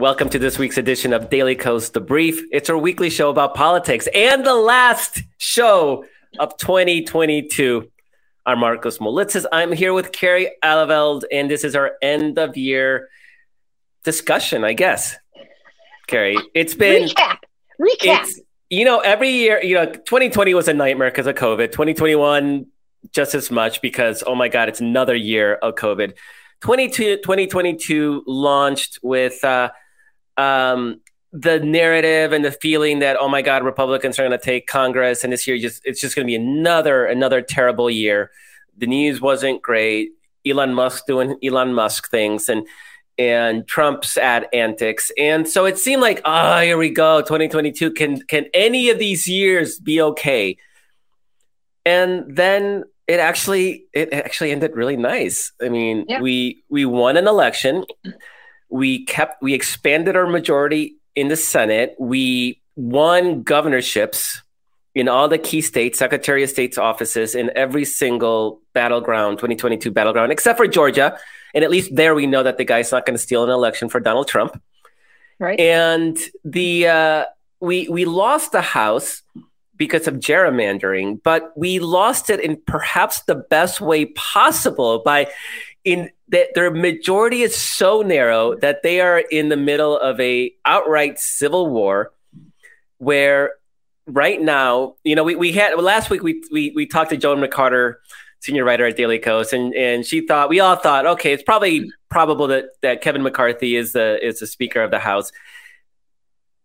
Welcome to this week's edition of Daily Kos The Brief. It's our weekly show about politics and the last show of 2022. I'm Markos Moulitsas. I'm here with Kerry Eleveld, and this is our end of year discussion, I guess. Kerry, it's been recap. Recap. you know, every year, you know, 2020 was a nightmare because of COVID. 2021, just as much because, oh my God, it's another year of COVID. 2022 launched with uh, um, the narrative and the feeling that oh my god republicans are going to take congress and this year just it's just going to be another another terrible year. The news wasn't great. Elon musk doing elon musk things and and trump's ad antics. And so it seemed like oh here we go. 2022 can can any of these years be okay? And then it actually it actually ended really nice. I mean yeah. we we won an election we kept we expanded our majority in the Senate. We won governorships in all the key states, Secretary of State's offices in every single battleground, 2022 battleground, except for Georgia. And at least there we know that the guy's not going to steal an election for Donald Trump. Right. And the uh, we we lost the House because of gerrymandering, but we lost it in perhaps the best way possible by in that their majority is so narrow that they are in the middle of a outright civil war where right now you know we, we had well, last week we, we we talked to joan mccarter senior writer at daily Kos, and and she thought we all thought okay it's probably probable that that kevin mccarthy is the is the speaker of the house.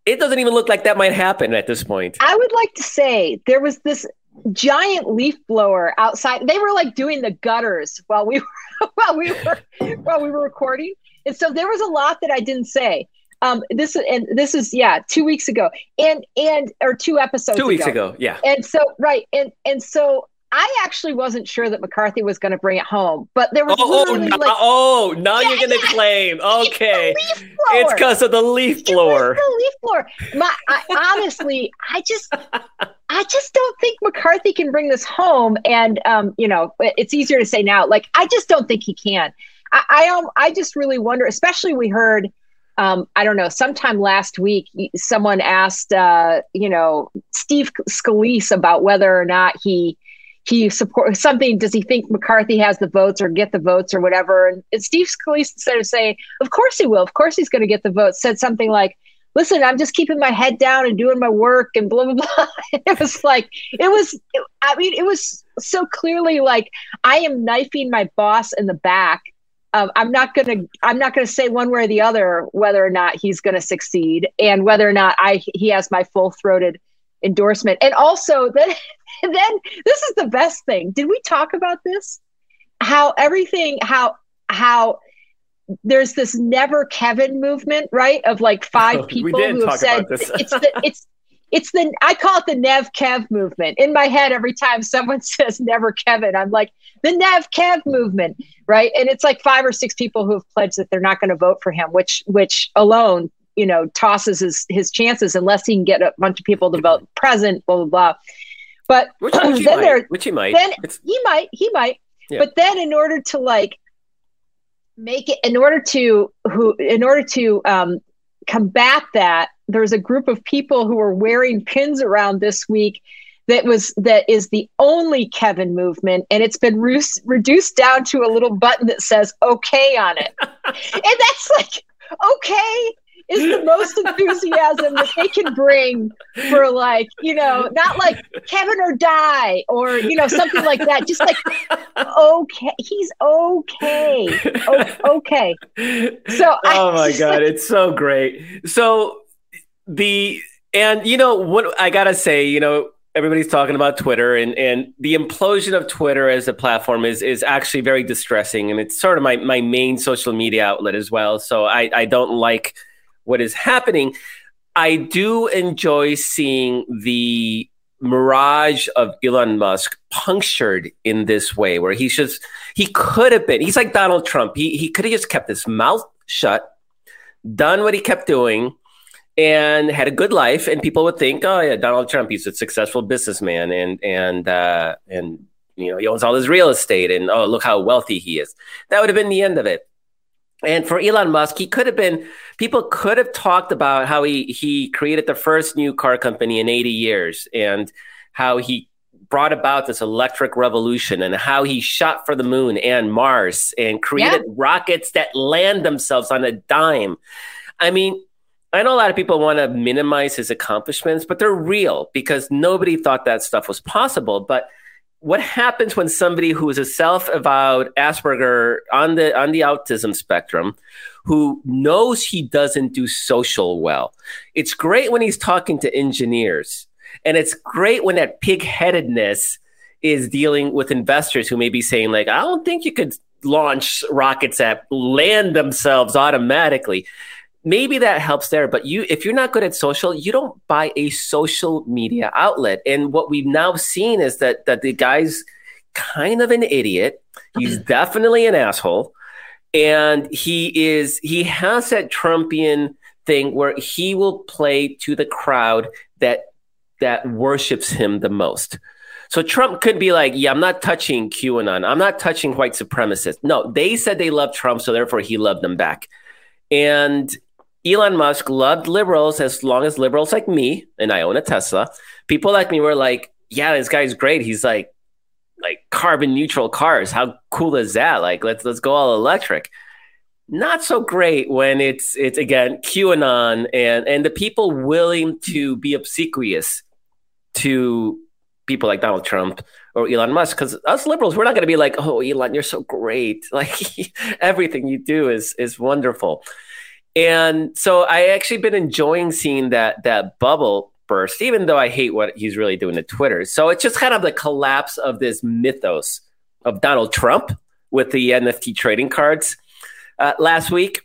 It doesn't even look like that might happen at this point. I would like to say there was this giant leaf blower outside. They were like doing the gutters while we were while we were while we were recording. And so there was a lot that I didn't say. Um, this and this is yeah, two weeks ago, and and or two episodes. Two weeks ago, yeah. And so right, and and so I actually wasn't sure that McCarthy was going to bring it home, but there was oh, oh literally no, like, oh, now yeah, you're going to yeah. claim, okay, it's because of the leaf blower. the leaf blower. My, I, honestly, I just, I just don't think McCarthy can bring this home. And um, you know, it's easier to say now. Like, I just don't think he can. I, I, um, I just really wonder. Especially, we heard. Um, I don't know. Sometime last week, someone asked, uh, you know, Steve Scalise about whether or not he he support something. Does he think McCarthy has the votes or get the votes or whatever? And, Steve Scalise instead of saying, "Of course he will. Of course he's going to get the votes," said something like, "Listen, I'm just keeping my head down and doing my work and blah blah blah." it was like it was. I mean, it was so clearly like I am knifing my boss in the back. Um, I'm not gonna. I'm not gonna say one way or the other whether or not he's gonna succeed and whether or not I he has my full throated endorsement. And also then then this is the best thing. Did we talk about this? How everything how how there's this never Kevin movement, right? Of like five people who have said it's the it's it's the I call it the Nev Kev movement. In my head, every time someone says never Kevin, I'm like the Nev Kev movement, right? And it's like five or six people who have pledged that they're not going to vote for him, which which alone you know tosses his his chances unless he can get a bunch of people to vote present blah blah blah but which, which then there which he might. then it's... he might he might. Yeah. but then in order to like make it in order to who in order to um, combat that there's a group of people who are wearing pins around this week that was that is the only Kevin movement, and it's been re- reduced down to a little button that says "okay" on it, and that's like okay is the most enthusiasm that they can bring for like you know not like kevin or die or you know something like that. Just like okay he's okay. O- okay. So oh my god like, it's so great. So the and you know what i gotta say you know everybody's talking about Twitter and, and the implosion of Twitter as a platform is is actually very distressing. And it's sort of my, my main social media outlet as well. So I, I don't like what is happening. I do enjoy seeing the mirage of Elon Musk punctured in this way, where he's just he could have been. He's like Donald Trump. He he could have just kept his mouth shut, done what he kept doing, and had a good life. And people would think, oh yeah, Donald Trump, he's a successful businessman, and and uh, and you know he owns all his real estate, and oh look how wealthy he is. That would have been the end of it. And for Elon Musk, he could have been. People could have talked about how he he created the first new car company in 80 years, and how he brought about this electric revolution and how he shot for the moon and Mars and created yeah. rockets that land themselves on a dime. I mean, I know a lot of people want to minimize his accomplishments, but they're real because nobody thought that stuff was possible. But what happens when somebody who is a self-avowed Asperger on the on the autism spectrum, who knows he doesn't do social well? It's great when he's talking to engineers and it's great when that pig-headedness is dealing with investors who may be saying, like, I don't think you could launch rockets that land themselves automatically. Maybe that helps there, but you if you're not good at social, you don't buy a social media outlet. And what we've now seen is that that the guy's kind of an idiot. He's mm-hmm. definitely an asshole. And he is he has that Trumpian thing where he will play to the crowd that that worships him the most. So Trump could be like, yeah, I'm not touching QAnon. I'm not touching white supremacists. No, they said they love Trump, so therefore he loved them back. And Elon Musk loved liberals as long as liberals like me, and I own a Tesla, people like me were like, yeah, this guy's great. He's like, like carbon neutral cars. How cool is that? Like, let's let's go all electric not so great when it's it's again QAnon and and the people willing to be obsequious to people like Donald Trump or Elon Musk because us liberals we're not going to be like oh Elon you're so great like everything you do is is wonderful and so I actually been enjoying seeing that that bubble burst even though I hate what he's really doing to Twitter so it's just kind of the collapse of this mythos of Donald Trump with the NFT trading cards uh, last week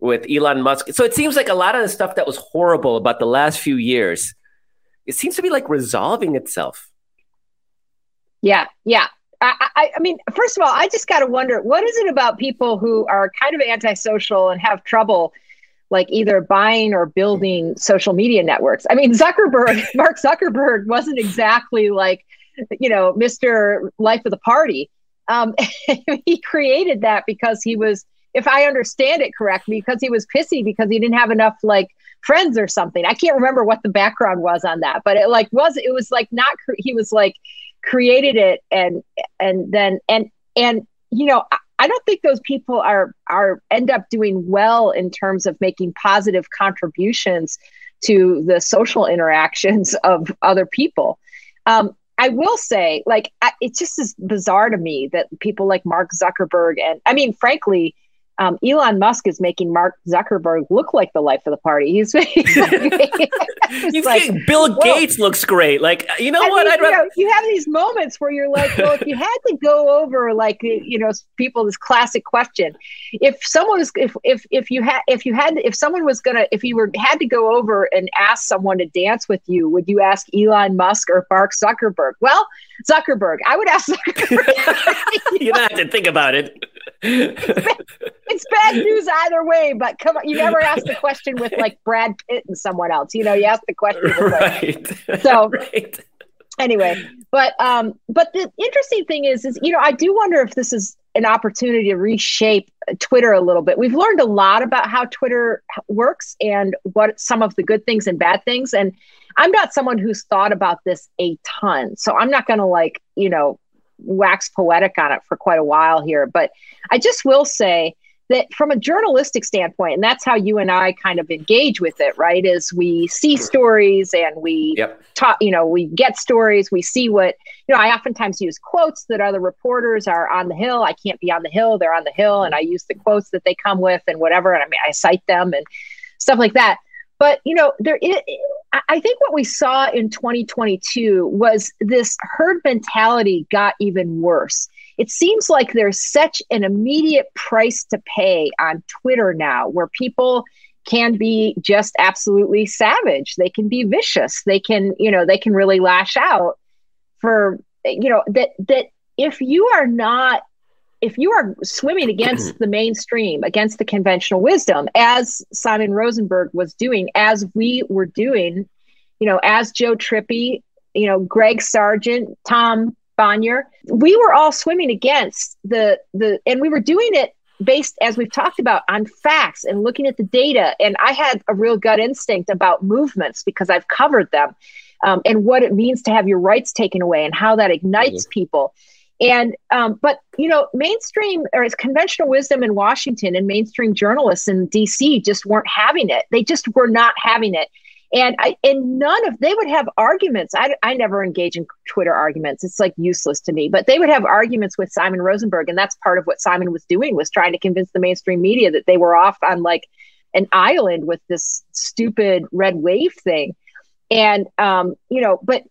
with Elon Musk. So it seems like a lot of the stuff that was horrible about the last few years, it seems to be like resolving itself. Yeah, yeah. I, I, I mean, first of all, I just got to wonder what is it about people who are kind of antisocial and have trouble like either buying or building social media networks. I mean, Zuckerberg, Mark Zuckerberg wasn't exactly like, you know, Mr. Life of the Party. Um, he created that because he was if I understand it correctly, because he was pissy because he didn't have enough like friends or something. I can't remember what the background was on that, but it like was it was like not he was like created it and and then and and you know I, I don't think those people are are end up doing well in terms of making positive contributions to the social interactions of other people. Um, I will say, like, it just is bizarre to me that people like Mark Zuckerberg and I mean, frankly, um, Elon Musk is making Mark Zuckerberg look like the life of the party. He's, he's like, like, Bill Gates looks great. Like, you know I what? Mean, you, rather- know, you have these moments where you're like, well, if you had to go over like, you know, people, this classic question, if someone was, if, if, if you had, if you had, if someone was going to, if you were, had to go over and ask someone to dance with you, would you ask Elon Musk or Mark Zuckerberg? Well, Zuckerberg, I would ask Zuckerberg. you don't have to think about it it's bad news either way, but come on, you never ask the question with like Brad Pitt and someone else. You know, you ask the question. right. So right. anyway, but um, but the interesting thing is, is you know, I do wonder if this is an opportunity to reshape Twitter a little bit. We've learned a lot about how Twitter works and what some of the good things and bad things. And I'm not someone who's thought about this a ton, so I'm not going to like you know wax poetic on it for quite a while here. But I just will say that from a journalistic standpoint, and that's how you and I kind of engage with it, right? Is we see stories and we yep. talk, you know, we get stories, we see what, you know, I oftentimes use quotes that other reporters are on the hill. I can't be on the hill, they're on the hill, and I use the quotes that they come with and whatever. And I mean, I cite them and stuff like that. But you know, there is, I think what we saw in 2022 was this herd mentality got even worse. It seems like there's such an immediate price to pay on Twitter now, where people can be just absolutely savage. They can be vicious. They can, you know, they can really lash out for, you know, that that if you are not if you are swimming against the mainstream, against the conventional wisdom, as Simon Rosenberg was doing, as we were doing, you know, as Joe Trippi, you know, Greg Sargent, Tom Bonier, we were all swimming against the the, and we were doing it based, as we've talked about, on facts and looking at the data. And I had a real gut instinct about movements because I've covered them um, and what it means to have your rights taken away and how that ignites mm-hmm. people. And um, but you know, mainstream or conventional wisdom in Washington and mainstream journalists in DC just weren't having it. They just were not having it. And I and none of they would have arguments. I, I never engage in Twitter arguments. It's like useless to me. But they would have arguments with Simon Rosenberg, and that's part of what Simon was doing was trying to convince the mainstream media that they were off on like an island with this stupid red wave thing. And um, you know, but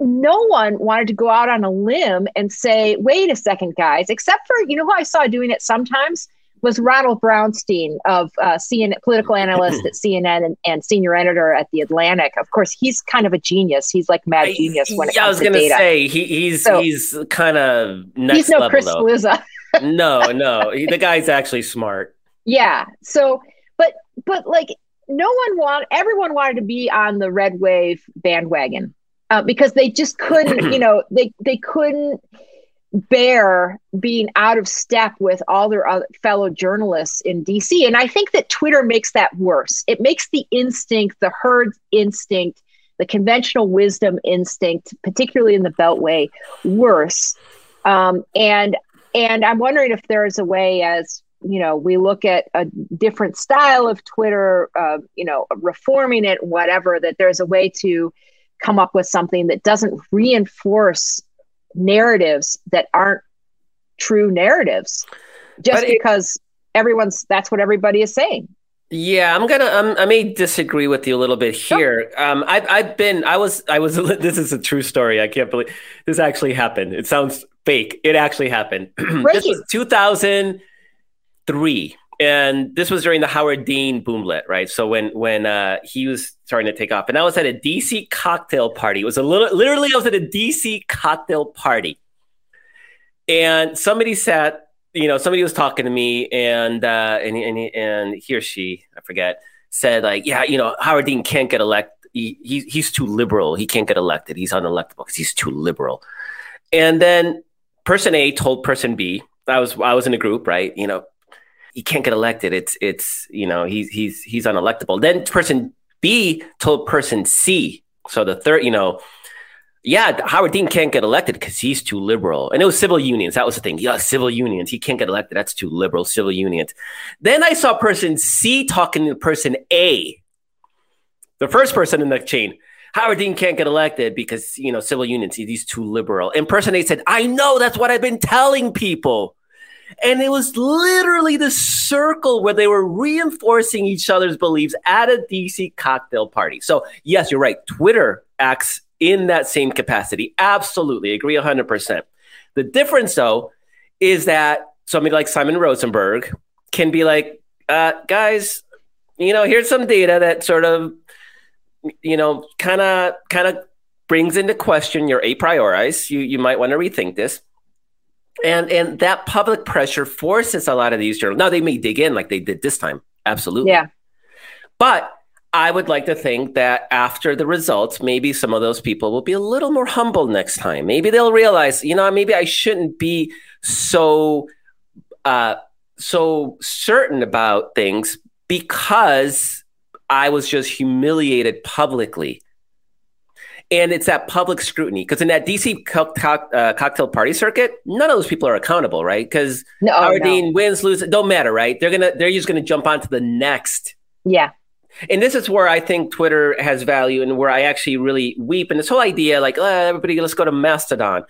no one wanted to go out on a limb and say, wait a second, guys, except for, you know who I saw doing it sometimes? Was Ronald Brownstein of uh, CNN, political analyst at CNN and, and, senior editor at the Atlantic. Of course, he's kind of a genius. He's like mad genius when it yeah, comes to data. I was going to say he, he's so, he's kind of he's no level, Chris Cillizza. no, no, he, the guy's actually smart. Yeah. So, but but like no one want everyone wanted to be on the red wave bandwagon uh, because they just couldn't. you know, they they couldn't bear being out of step with all their other fellow journalists in DC. And I think that Twitter makes that worse. It makes the instinct, the herd instinct, the conventional wisdom instinct, particularly in the Beltway, worse. Um, and and I'm wondering if there is a way, as you know, we look at a different style of Twitter, uh, you know, reforming it, whatever, that there's a way to come up with something that doesn't reinforce narratives that aren't true narratives just it, because everyone's that's what everybody is saying. Yeah i'm gonna um, i may disagree with you a little bit here. Sure. um, I've, I've been i was i was this is a true story. I can't believe this actually happened. It sounds fake. It actually happened. This was 2003 and this was during the Howard Dean boomlet, right? So when when uh, he was starting to take off, and I was at a DC cocktail party. It was a little literally I was at a DC cocktail party, and somebody sat, you know, somebody was talking to me, and uh, and and and he or she, I forget, said like, yeah, you know, Howard Dean can't get elected. He, he he's too liberal. He can't get elected. He's unelectable because he's too liberal. And then person A told person B. I was I was in a group, right? You know, he can't get elected. It's it's you know he's he's he's unelectable. Then person B told person C. So the third, you know, yeah, Howard Dean can't get elected because he's too liberal. And it was civil unions. That was the thing. Yeah, civil unions. He can't get elected. That's too liberal. Civil unions. Then I saw person C talking to person A, the first person in the chain. Howard Dean can't get elected because you know civil unions. He's too liberal. And person A said, "I know. That's what I've been telling people." And it was literally the circle where they were reinforcing each other's beliefs at a DC cocktail party. So, yes, you're right. Twitter acts in that same capacity. Absolutely. Agree 100%. The difference, though, is that somebody like Simon Rosenberg can be like, uh, guys, you know, here's some data that sort of, you know, kind of, kind of brings into question your a priori's. You, you might want to rethink this and and that public pressure forces a lot of these journals. Now they may dig in like they did this time, absolutely. Yeah. But I would like to think that after the results, maybe some of those people will be a little more humble next time. Maybe they'll realize, you know, maybe I shouldn't be so uh, so certain about things because I was just humiliated publicly and it's that public scrutiny because in that DC co- co- uh, cocktail party circuit, none of those people are accountable, right? Because no, Howard no. Dean wins, loses, don't matter, right? They're gonna they're just gonna jump onto the next. Yeah. And this is where I think Twitter has value and where I actually really weep. And this whole idea, like, oh, everybody, let's go to Mastodon.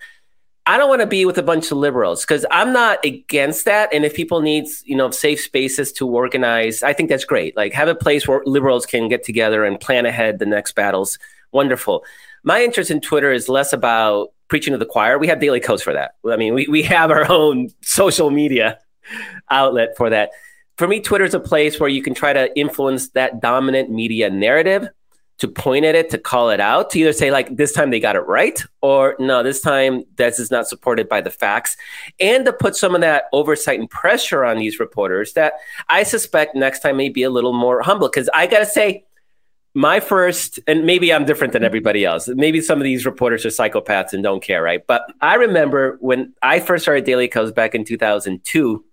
I don't want to be with a bunch of liberals because I'm not against that. And if people need, you know, safe spaces to organize, I think that's great. Like have a place where liberals can get together and plan ahead the next battles. Wonderful my interest in Twitter is less about preaching to the choir. We have daily Kos for that. I mean, we, we have our own social media outlet for that. for me, Twitter is a place where you can try to influence that dominant media narrative to point at it, to call it out, to either say, like, this time they got it right, or no, this time this is not supported by the facts, and to put some of that oversight and pressure on these reporters that I suspect next time may be a little more humble. Because I got to say, my first, and maybe I'm different than everybody else. Maybe some of these reporters are psychopaths and don't care, right? But I remember when I first started Daily Kos back in 2002,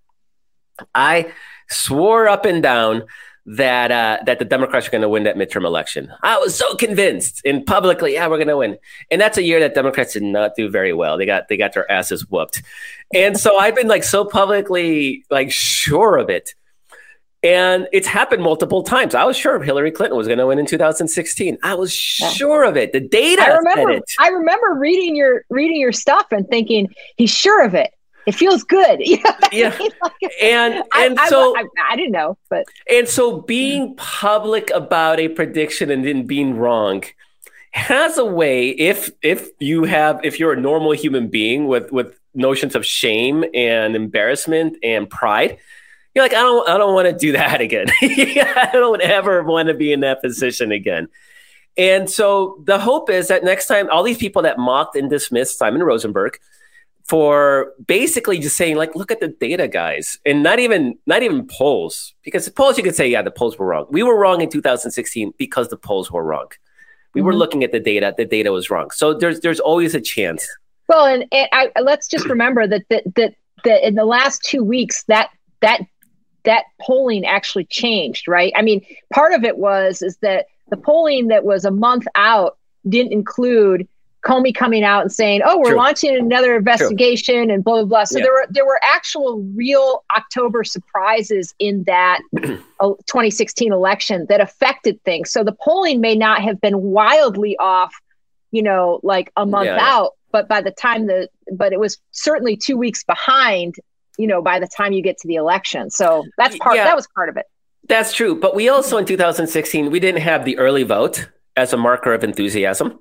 I swore up and down that uh, that the Democrats are going to win that midterm election. I was so convinced, and publicly, yeah, we're going to win. And that's a year that Democrats did not do very well. They got they got their asses whooped, and so I've been like so publicly like sure of it. And it's happened multiple times. I was sure Hillary Clinton was going to win in 2016. I was sure of it. The data. I remember. I remember reading your reading your stuff and thinking he's sure of it it feels good. yeah. And and I, so I, I, didn't know, but and so being public about a prediction and then being wrong has a way if if you have if you're a normal human being with with notions of shame and embarrassment and pride you're like i don't i don't want to do that again. I don't ever want to be in that position again. And so the hope is that next time all these people that mocked and dismissed simon rosenberg for basically just saying like look at the data guys and not even not even polls because the polls you could say yeah the polls were wrong. We were wrong in 2016 because the polls were wrong. We mm-hmm. were looking at the data the data was wrong. So there's there's always a chance. Well and, and I, let's just remember that that that that in the last two weeks that that that polling actually changed right i mean part of it was is that the polling that was a month out didn't include Comey coming out and saying, "Oh, we're True. launching another investigation," True. and blah blah blah. So yeah. there were there were actual real October surprises in that 2016 election that affected things. So the polling may not have been wildly off, you know, like a month yeah. out, but by the time the but it was certainly two weeks behind, you know, by the time you get to the election. So that's part yeah. that was part of it. That's true, but we also in 2016 we didn't have the early vote as a marker of enthusiasm.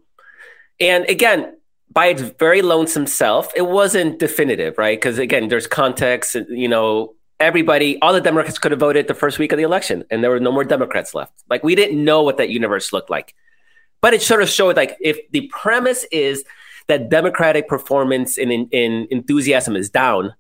And again, by its very lonesome self, it wasn't definitive, right? Because again, there's context. You know, everybody, all the Democrats could have voted the first week of the election, and there were no more Democrats left. Like we didn't know what that universe looked like, but it sort of showed like if the premise is that Democratic performance and in, in enthusiasm is down,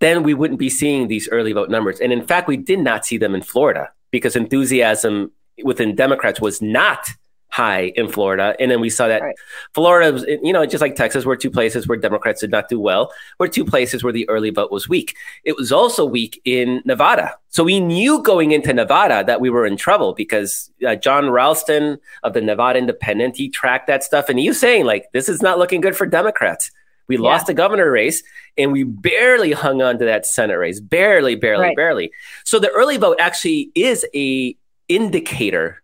then we wouldn't be seeing these early vote numbers. And in fact, we did not see them in Florida because enthusiasm within Democrats was not high in Florida. And then we saw that right. Florida, was, you know, just like Texas, were two places where Democrats did not do well, were two places where the early vote was weak. It was also weak in Nevada. So we knew going into Nevada that we were in trouble because uh, Jon Ralston of the Nevada Independent, he tracked that stuff. And he was saying, like, this is not looking good for Democrats. We yeah. lost the governor race and we barely hung on to that Senate race. Barely, barely, right. barely. So the early vote actually is a indicator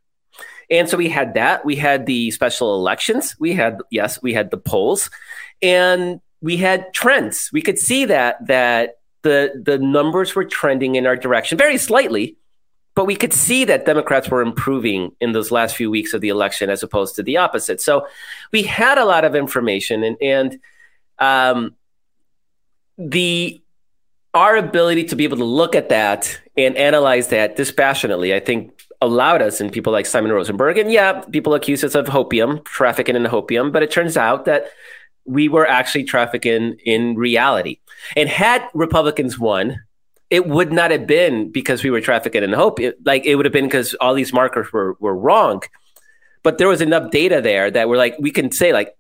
and so we had that. We had the special elections. We had, yes, we had the polls and we had trends. We could see that, that the, the numbers were trending in our direction very slightly, but we could see that Democrats were improving in those last few weeks of the election as opposed to the opposite. So we had a lot of information and, and um, the our ability to be able to look at that and analyze that dispassionately, I think allowed us and people like Simon Rosenberg. And yeah, people accuse us of hopium, trafficking in hopium, but it turns out that we were actually trafficking in reality. And had Republicans won, it would not have been because we were trafficking in hope. It, like it would have been because all these markers were were wrong. But there was enough data there that we're like, we can say like,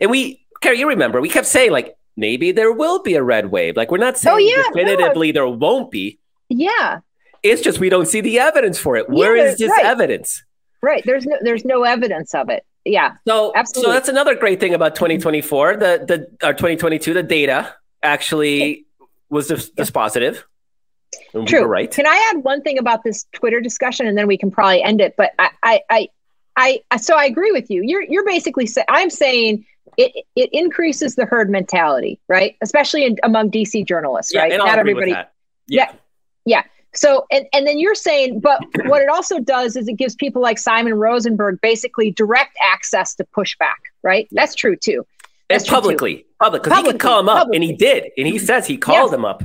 and we, Kerry, you remember, we kept saying like, maybe there will be a red wave. Like we're not oh, saying oh, yeah, definitively no. there won't be. Yeah. It's just we don't see the evidence for it. Where yeah, is this right. evidence? Right. There's no there's no evidence of it. Yeah. So absolutely. So that's another great thing about 2024. The the or 2022. The data actually was just positive. True. Right. Can I add one thing about this Twitter discussion, and then we can probably end it? But I I I, I so I agree with you. You're you're basically saying I'm saying it it increases the herd mentality, right? Especially in, among DC journalists, yeah, right? Not everybody. Yeah. yeah. Yeah. So, and, and then you're saying, but what it also does is it gives people like Simon Rosenberg basically direct access to pushback, right? That's true too. That's and publicly, too. public, because he can call him up, publicly. and he did, and he says he called yes. him up.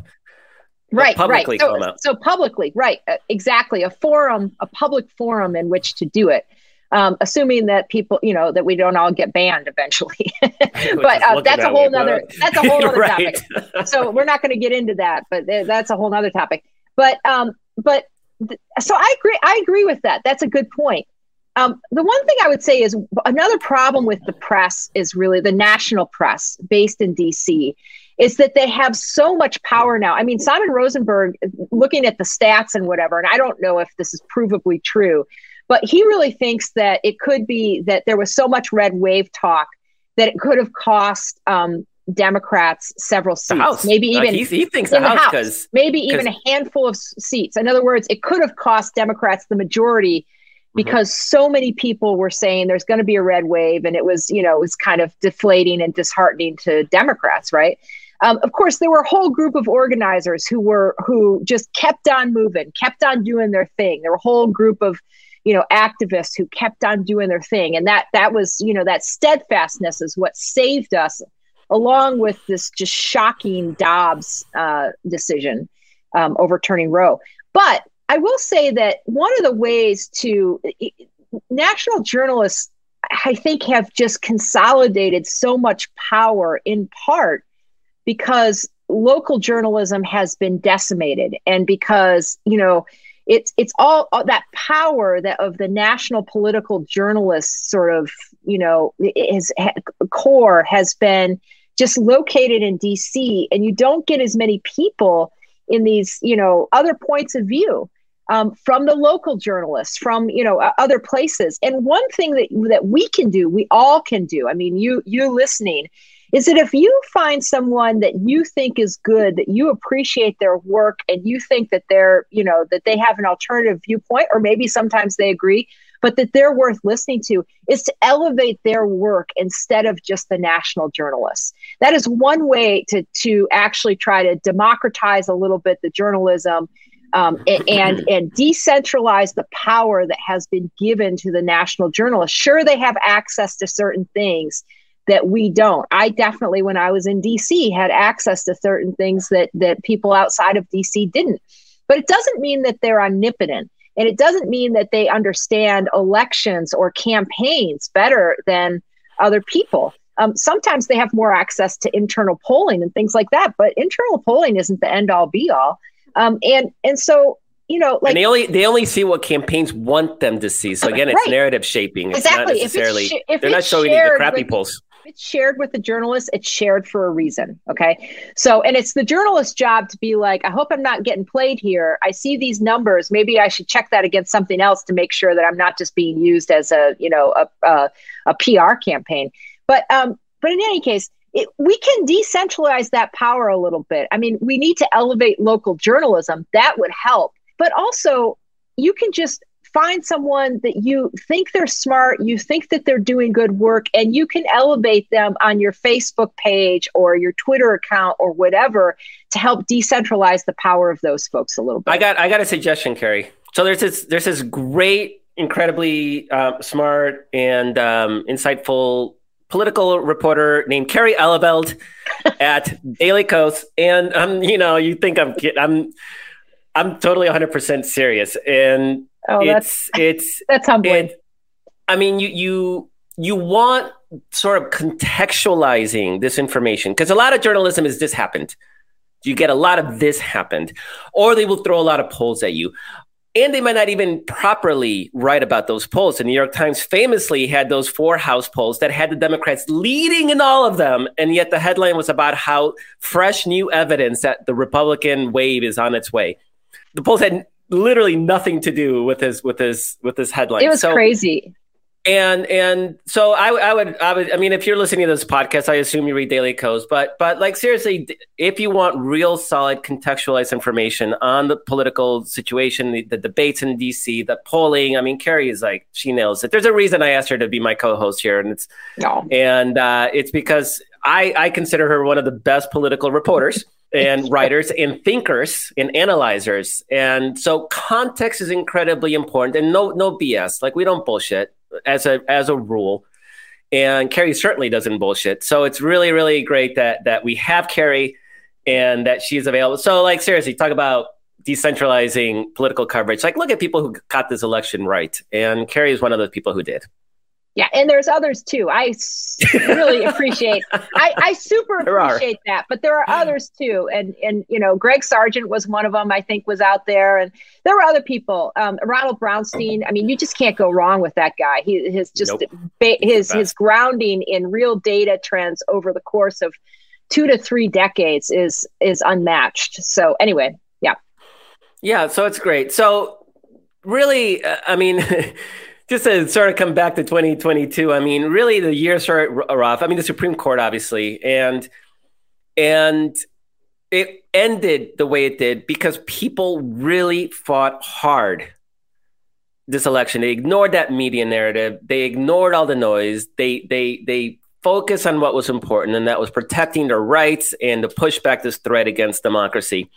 right publicly right so, so, publicly right uh, exactly a forum a public forum in which to do it um, assuming that people you know that we don't all get banned eventually. But uh, that's, a whole nother, that's a whole nother right. topic so we're not going to get into that but that's a whole nother topic. But um but th- so i agree i agree with that. That's a good point. Um, the one thing I would say is another problem with the press is really the national press based in DC is that they have so much power now. I mean, Simon Rosenberg, looking at the stats and whatever, and I don't know if this is provably true, but he really thinks that it could be that there was so much red wave talk that it could have cost um, Democrats several seats, maybe even uh, he, he, thinks the, the House, House maybe even a handful of seats. In other words, it could have cost Democrats the majority mm-hmm. because mm-hmm. so many people were saying there's going to be a red wave, and it was you know it was kind of deflating and disheartening to Democrats, right? Um, of course, there were a whole group of organizers who were who just kept on moving, kept on doing their thing. There were a whole group of you know activists who kept on doing their thing, and that that was you know that steadfastness is what saved us, along with this just shocking Dobbs uh, decision um, overturning Roe. But I will say that one of the ways to national journalists, I think, have just consolidated so much power in part because local journalism has been decimated and because you know it's it's all, all that power that of the national political journalists sort of you know his core has been just located in DC and you don't get as many people in these you know other points of view um, from the local journalists from you know other places. And one thing that that we can do we all can do i mean you you listening is that if you find someone that you think is good, that you appreciate their work and you think that they're, you know, that they have an alternative viewpoint, or maybe sometimes they agree, but that they're worth listening to, is to elevate their work instead of just the national journalists. That is one way to, to actually try to democratize a little bit the journalism um, and, and, and decentralize the power that has been given to the national journalists. Sure, they have access to certain things, that we don't. I definitely, when I was in DC, had access to certain things that that people outside of DC didn't. But it doesn't mean that they're omnipotent. And it doesn't mean that they understand elections or campaigns better than other people. Um, sometimes they have more access to internal polling and things like that, but internal polling isn't the end all be all. Um, and and so you know, like and they only they only see what campaigns want them to see. So again, it's right. narrative shaping. It's exactly. not necessarily if it's sh- they're not showing you the crappy with, polls it's shared with the journalist, it's shared for a reason. Okay. So, and it's the journalist's job to be like, I hope I'm not getting played here. I see these numbers. Maybe I should check that against something else to make sure that I'm not just being used as a, you know, a, a, a PR campaign. But, um, but in any case, it, we can decentralize that power a little bit. I mean, we need to elevate local journalism. That would help. But also, you can just find someone that you think they're smart, you think that they're doing good work, and you can elevate them on your Facebook page or your Twitter account or whatever to help decentralize the power of those folks a little bit. I got I got a suggestion, Kerry. So there's this there's this great, incredibly uh, smart and um, insightful political reporter named Kerry Eleveld at Daily Kos, and um, you know, you think I'm I'm I'm totally 100% serious, and Oh, it's that's, it's that's humbling. It, I mean, you you you want sort of contextualizing this information because a lot of journalism is this happened. You get a lot of this happened, or they will throw a lot of polls at you. And they might not even properly write about those polls. The New York Times famously had those four House polls that had the Democrats leading in all of them. And yet the headline was about how fresh new evidence that the Republican wave is on its way. The polls had literally nothing to do with his with his with his headline. It was so, crazy. And and so I, I would I would I mean if you're listening to this podcast I assume you read Daily Kos but but like seriously if you want real solid contextualized information on the political situation the, the debates in DC the polling I mean Kerry is like she nails it there's a reason I asked her to be my co-host here and it's no. and uh, it's because I I consider her one of the best political reporters and writers and thinkers and analyzers. And so context is incredibly important and no no BS. Like we don't bullshit as a as a rule. And Kerry certainly doesn't bullshit. So it's really, really great that that we have Kerry and that she's available. So, like, seriously, talk about decentralizing political coverage. Like, look at people who got this election right, and Kerry is one of those people who did. Yeah, and there's others too. I really appreciate. I, I super appreciate that, but there are others too. And and you know, Greg Sargent was one of them. I think was out there, and there were other people. Um, Ronald Brownstein. I mean, you just can't go wrong with that guy. He his just nope. ba- his his grounding in real data trends over the course of two to three decades is is unmatched. So anyway, yeah, yeah. So it's great. So really, uh, I mean. just to sort of come back to 2022, I mean, really the year started uh, rough. I mean, the Supreme Court, obviously, and and it ended the way it did because people really fought hard this election. They ignored that media narrative. They ignored all the noise. They they they focused on what was important, and that was protecting their rights and to push back this threat against democracy.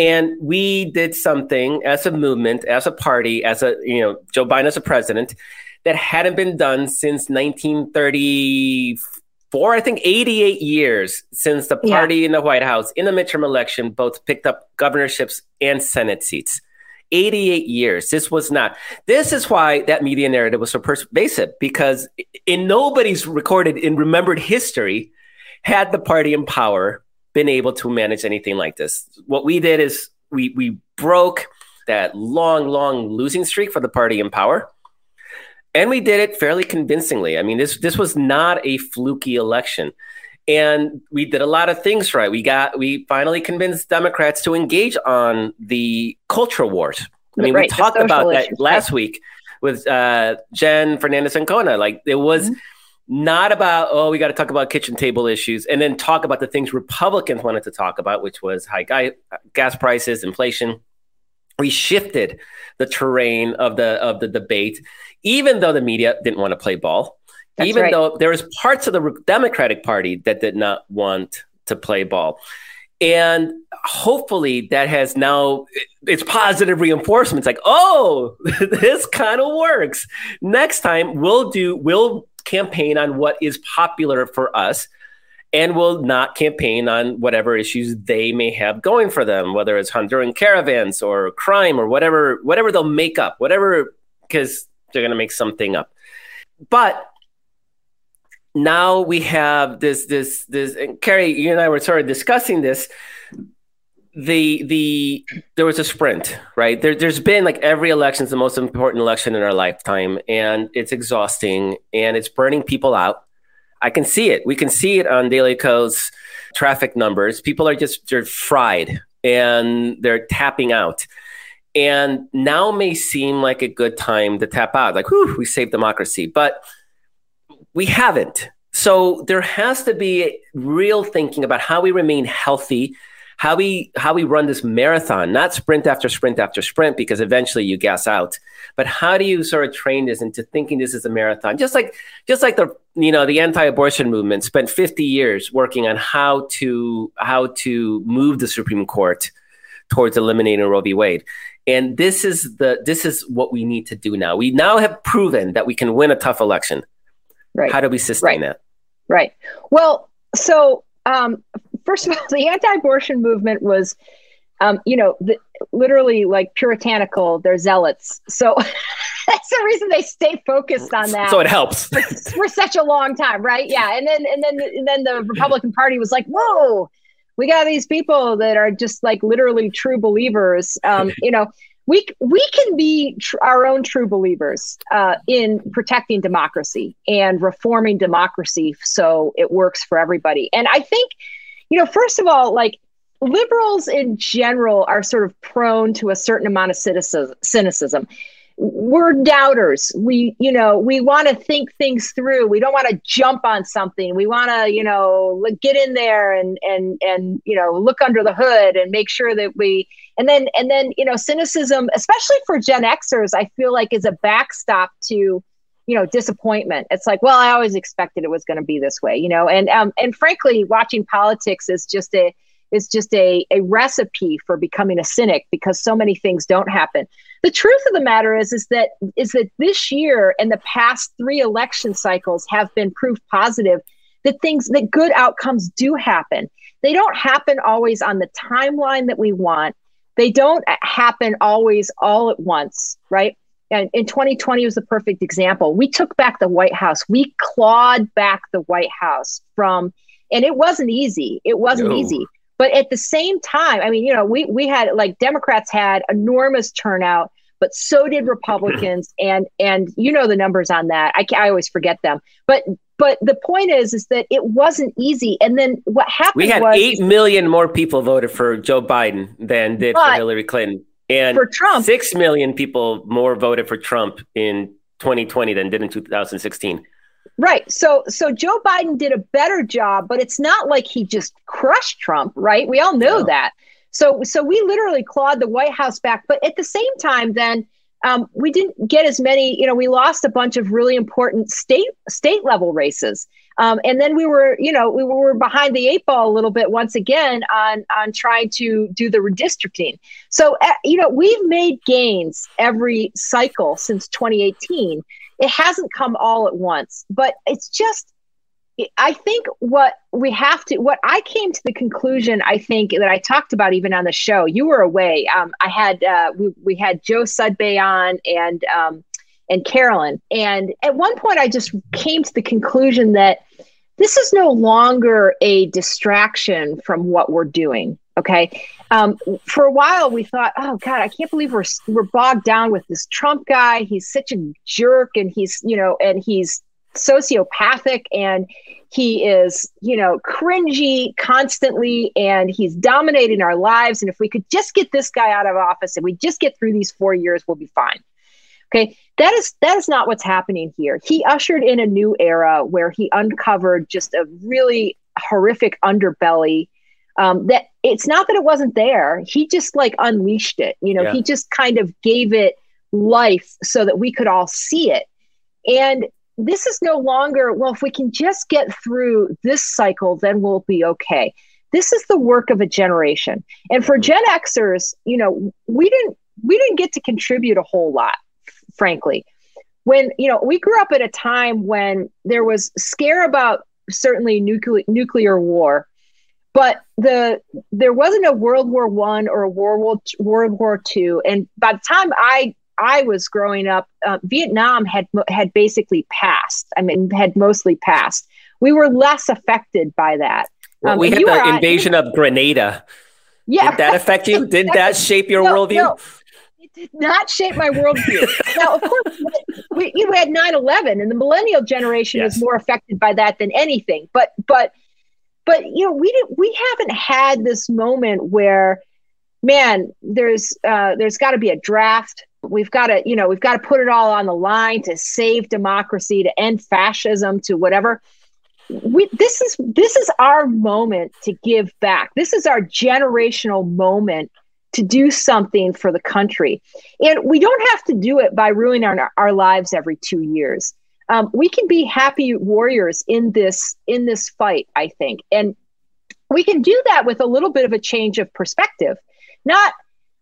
And we did something as a movement, as a party, as a, you know, Joe Biden as a president that hadn't been done since 1934, I think 88 years since the party yeah. in the White House in the midterm election both picked up governorships and Senate seats. 88 years. This was not. This is why that media narrative was so pervasive because in nobody's recorded in remembered history had the party in power been able to manage anything like this. What we did is we we broke that long, long losing streak for the party in power. And we did it fairly convincingly. I mean, this this was not a fluky election. And we did a lot of things right. We got we finally convinced Democrats to engage on the cultural wars. I mean, right, we talked about that last right. week with uh, Jen Fernandez and Ancona. Like it was mm-hmm not about oh we got to talk about kitchen table issues and then talk about the things republicans wanted to talk about which was high guy, uh, gas prices inflation. We shifted the terrain of the of the debate even though the media didn't want to play ball. That's even right. though there was parts of the democratic party that did not want to play ball. And hopefully that has now it's positive reinforcement it's like oh this kind of works. Next time we'll do we'll campaign on what is popular for us and will not campaign on whatever issues they may have going for them, whether it's Honduran caravans or crime or whatever, whatever they'll make up, whatever, because they're going to make something up. But now we have this, this, this, and Kerry, you and I were sort of discussing this the the there was a sprint right? There, there's been like every election is the most important election in our lifetime and it's exhausting and it's burning people out. I can see it. We can see it on daily Kos traffic numbers. People are just they're fried and they're tapping out. And now may seem like a good time to tap out like whew, we saved democracy but we haven't. So there has to be real thinking about how we remain healthy how we how we run this marathon, not sprint after sprint after sprint, because eventually you gas out. But how do you sort of train this into thinking this is a marathon? Just like just like the you know the anti-abortion movement spent 50 years working on how to how to move the Supreme Court towards eliminating Roe v. Wade. And this is the this is what we need to do now. We now have proven that we can win a tough election. Right. How do we sustain right. that? Right. Well, so um, first of all, the anti-abortion movement was, um, you know, the, literally like puritanical. They're zealots, so that's the reason they stay focused on that. So it helps for, for such a long time, right? Yeah, and then and then and then the Republican Party was like, whoa. We got these people that are just like literally true believers. Um, you know, we we can be tr- our own true believers uh, in protecting democracy and reforming democracy so it works for everybody. And I think you know, first of all, like liberals in general are sort of prone to a certain amount of cynicism. We're doubters. We, you know, we want to think things through. We don't want to jump on something. We want to, you know, get in there and and and you know, look under the hood and make sure that we. And then and then you know, cynicism, especially for Gen Xers, I feel like is a backstop to you know disappointment it's like well i always expected it was going to be this way you know and um and frankly watching politics is just a is just a, a recipe for becoming a cynic because so many things don't happen the truth of the matter is is that is that this year and the past three election cycles have been proof positive that things that good outcomes do happen. They don't happen always on the timeline that we want. They don't happen always all at once, right? And in 2020 was the perfect example. We took back the White House. We clawed back the White House from, and it wasn't easy. It wasn't no. easy. But at the same time, I mean, you know, we we had like Democrats had enormous turnout, but so did Republicans, and and you know the numbers on that. I I always forget them, but but the point is, is that it wasn't easy. And then what happened? We had was, eight million more people voted for Joe Biden than did for Hillary Clinton, and for Trump, six million people more voted for Trump in 2020 than did in 2016. Right. So so Joe Biden did a better job, but it's not like he just crushed Trump, right? We all know no. that. So so we literally clawed the White House back, but at the same time then um, we didn't get as many. You know, we lost a bunch of really important state state level races, um, and then we were, you know, we were behind the eight ball a little bit once again on on trying to do the redistricting. So, uh, you know, we've made gains every cycle since 2018. It hasn't come all at once, but it's just I think what we have to, what I came to the conclusion, I think that I talked about even on the show. You were away. Um, I had uh, we we had Joe Sudbay on and um, and Carolyn, and at one point I just came to the conclusion that this is no longer a distraction from what we're doing. Okay. Um, for a while, we thought, oh God, I can't believe we're we're bogged down with this Trump guy. He's such a jerk, and he's you know, and he's sociopathic and he is, you know, cringy constantly and he's dominating our lives. And if we could just get this guy out of office and we just get through these four years, we'll be fine. Okay. That is that is not what's happening here. He ushered in a new era where he uncovered just a really horrific underbelly. Um, that it's not that it wasn't there. He just like unleashed it. You know, yeah. he just kind of gave it life so that we could all see it. And this is no longer, well, if we can just get through this cycle, then we'll be okay. This is the work of a generation. And for Gen Xers, you know, we didn't we didn't get to contribute a whole lot, frankly. When, you know, we grew up at a time when there was scare about certainly nuclear nuclear war, but the there wasn't a World War One or a World War World War Two. And by the time I I was growing up, uh, Vietnam had had basically passed. I mean, had mostly passed. We were less affected by that. Well, um, we had the invasion at, of Grenada. Yeah, did that affect you? Did that shape your no, worldview? No. Did not shape my worldview. now, of course, we, we had 9-11, and the millennial generation yes. is more affected by that than anything. But but but you know, we didn't we haven't had this moment where man, there's uh, there's got to be a draft we've got to you know we've got to put it all on the line to save democracy to end fascism to whatever we this is this is our moment to give back this is our generational moment to do something for the country and we don't have to do it by ruining our, our lives every two years um, we can be happy warriors in this in this fight i think and we can do that with a little bit of a change of perspective not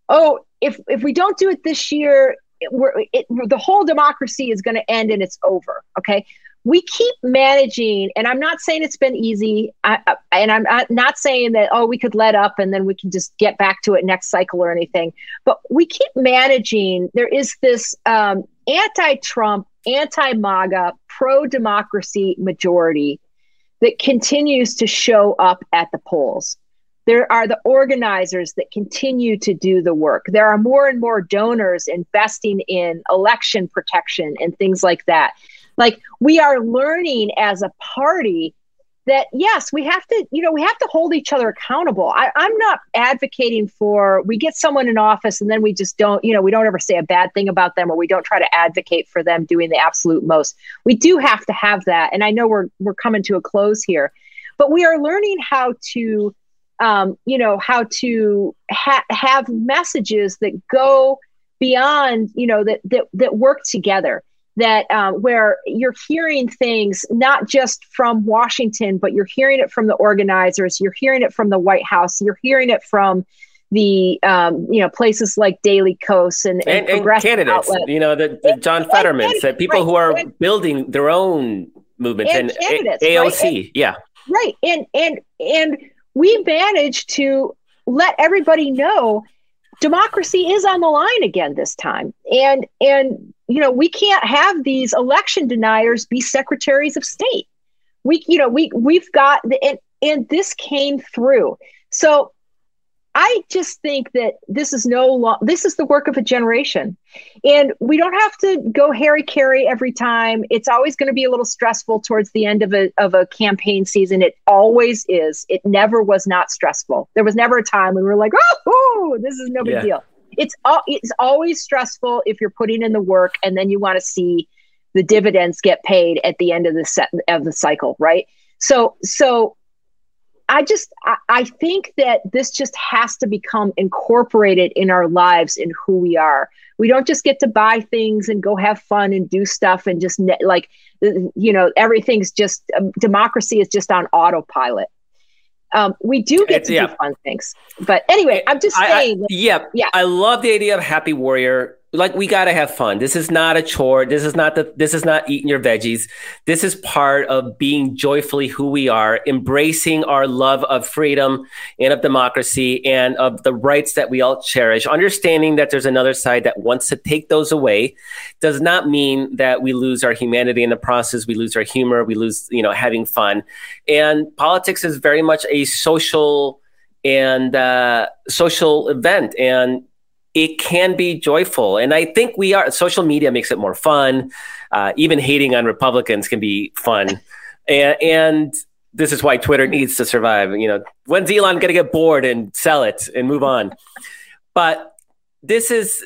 oh if if we don't do it this year, we're, it, the whole democracy is going to end and it's over. Okay. We keep managing, and I'm not saying it's been easy, I, and I'm not saying that oh we could let up and then we can just get back to it next cycle or anything. But we keep managing. There is this um, anti-Trump, anti-MAGA, pro-democracy majority that continues to show up at the polls. There are the organizers that continue to do the work. There are more and more donors investing in election protection and things like that. Like we are learning as a party that yes, we have to, you know, we have to hold each other accountable. I, I'm not advocating for we get someone in office and then we just don't, you know, we don't ever say a bad thing about them or we don't try to advocate for them doing the absolute most. We do have to have that. And I know we're we're coming to a close here, but we are learning how to um, you know how to ha- have messages that go beyond you know that that, that work together that um, where you're hearing things not just from washington but you're hearing it from the organizers you're hearing it from the white house you're hearing it from the um, you know places like Daily Kos and, and, and, and candidates, outlets. you know, the, the John Fetterman said people right, who are right. building their own movements and, and, candidates, A- right? AOC. And- yeah. Right. And and and we managed to let everybody know democracy is on the line again this time. And and you know, we can't have these election deniers be secretaries of state. We you know, we we've got the and and this came through. So I just think that this is no long this is the work of a generation. And we don't have to go Harry Carey every time. It's always going to be a little stressful towards the end of a of a campaign season. It always is. It never was not stressful. There was never a time when we were like, oh, this is no big Yeah. deal. It's all it's always stressful if you're putting in the work and then you want to see the dividends get paid at the end of the set of the cycle, right? So so I just I, I think that this just has to become incorporated in our lives in who we are. We don't just get to buy things and go have fun and do stuff and just ne- like you know everything's just um, democracy is just on autopilot. Um, we do get to Yeah. do fun things, but anyway, I'm just I- I- saying. that- yeah, Yeah. I love the idea of happy warrior. Like we gotta have fun. This is not a chore. This is not the. This is not eating your veggies. This is part of being joyfully who we are, embracing our love of freedom and of democracy and of the rights that we all cherish. Understanding that there's another side that wants to take those away, does not mean that we lose our humanity in the process. We lose our humor. We lose, you know, having fun. And politics is very much a social and uh, social event, and it can be joyful. And I think we are. Social media makes it more fun. Uh, even hating on Republicans can be fun, and, and this is why Twitter needs to survive. You know, when's Elon going to get bored and sell it and move on? But this is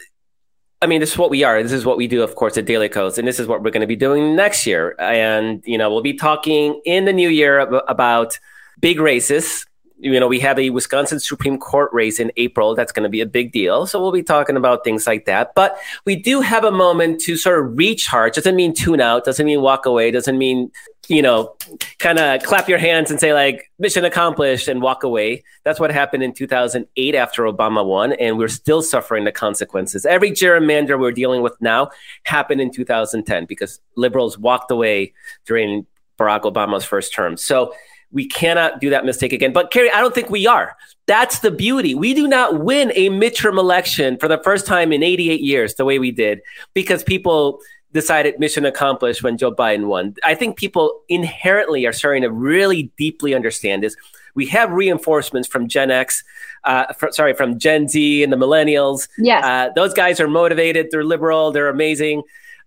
I mean, this is what we are. This is what we do, of course, at Daily Kos, and this is what we're going to be doing next year. And you know, we'll be talking in the new year about big races. You know, we have a Wisconsin Supreme Court race in April. That's going to be a big deal. So we'll be talking about things like that. But we do have a moment to sort of recharge. Doesn't mean tune out. Doesn't mean walk away. Doesn't mean you know, kind of clap your hands and say like mission accomplished and walk away. That's what happened in 2008 after Obama won, and we're still suffering the consequences. Every gerrymander we're dealing with now happened in 2010 because liberals walked away during Barack Obama's first term. So we cannot do that mistake again. But Kerry, I don't think we are. That's the beauty. We do not win a midterm election for the first time in 88 years the way we did because people decided mission accomplished when Joe Biden won. I think people inherently are starting to really deeply understand this. We have reinforcements from Gen X, uh, fr- sorry, from Gen Z and the millennials. Yes. Uh, those guys are motivated. They're liberal. They're amazing.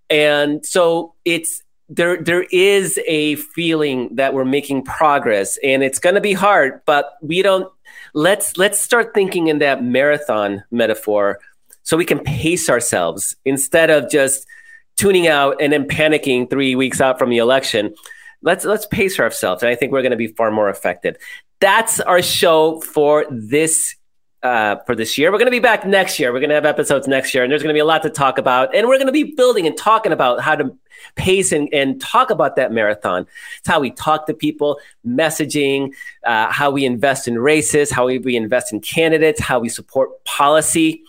And so it's there. There is a feeling that we're making progress, and it's going to be hard. But we don't. Let's let's start thinking in that marathon metaphor, so we can pace ourselves instead of just tuning out and then panicking three weeks out from the election. Let's let's pace ourselves, and I think we're going to be far more effective. That's our show for this uh, for this year. We're going to be back next year. We're going to have episodes next year, and there's going to be a lot to talk about. And we're going to be building and talking about how to pace and, and talk about that marathon. It's how we talk to people, messaging, uh, how we invest in races, how we, we invest in candidates, how we support policy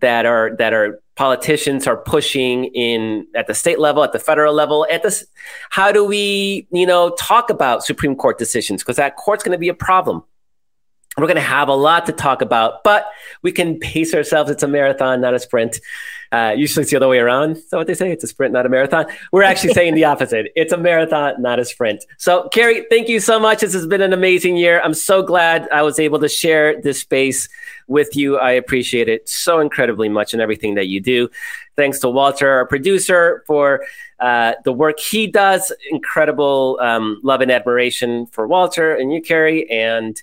that are that are politicians are pushing in at the state level, at the federal level, at this. How do we, you know, talk about Supreme Court decisions? Because that court's going to be a problem. We're going to have a lot to talk about, but we can pace ourselves. It's a marathon, not a sprint. Uh, usually it's the other way around. Is what they say? It's a sprint, not a marathon. We're actually saying the opposite. It's a marathon, not a sprint. So, Kerry, thank you so much. This has been an amazing year. I'm so glad I was able to share this space with you. I appreciate it so incredibly much and everything that you do. Thanks to Walter, our producer, for uh, the work he does. Incredible um, love and admiration for Walter and you, Kerry, and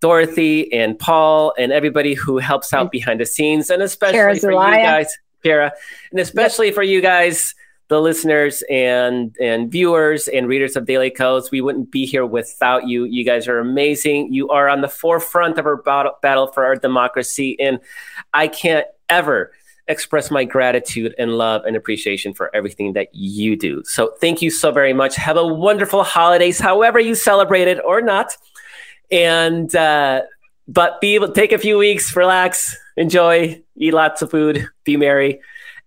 Dorothy and Paul and everybody who helps out mm-hmm. behind the scenes, and especially for you guys, Kara, and especially for you guys, the listeners and and viewers and readers of Daily Kos. We wouldn't be here without you. You guys are amazing. You are on the forefront of our battle, battle for our democracy, and I can't ever express my gratitude and love and appreciation for everything that you do. So thank you so very much. Have a wonderful holidays, however you celebrate it or not and uh, but be able take a few weeks, relax, enjoy, eat lots of food, be merry,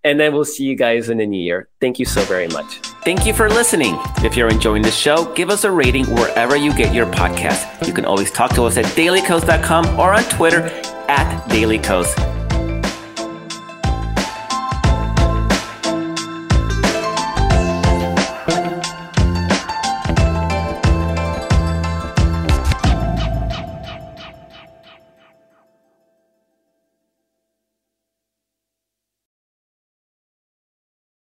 and then we'll see you guys in the new year. Thank you so very much. Thank you for listening. If you're enjoying the show, give us a rating wherever you get your podcast. You can always talk to us at dailykos.com or on Twitter at dailykos.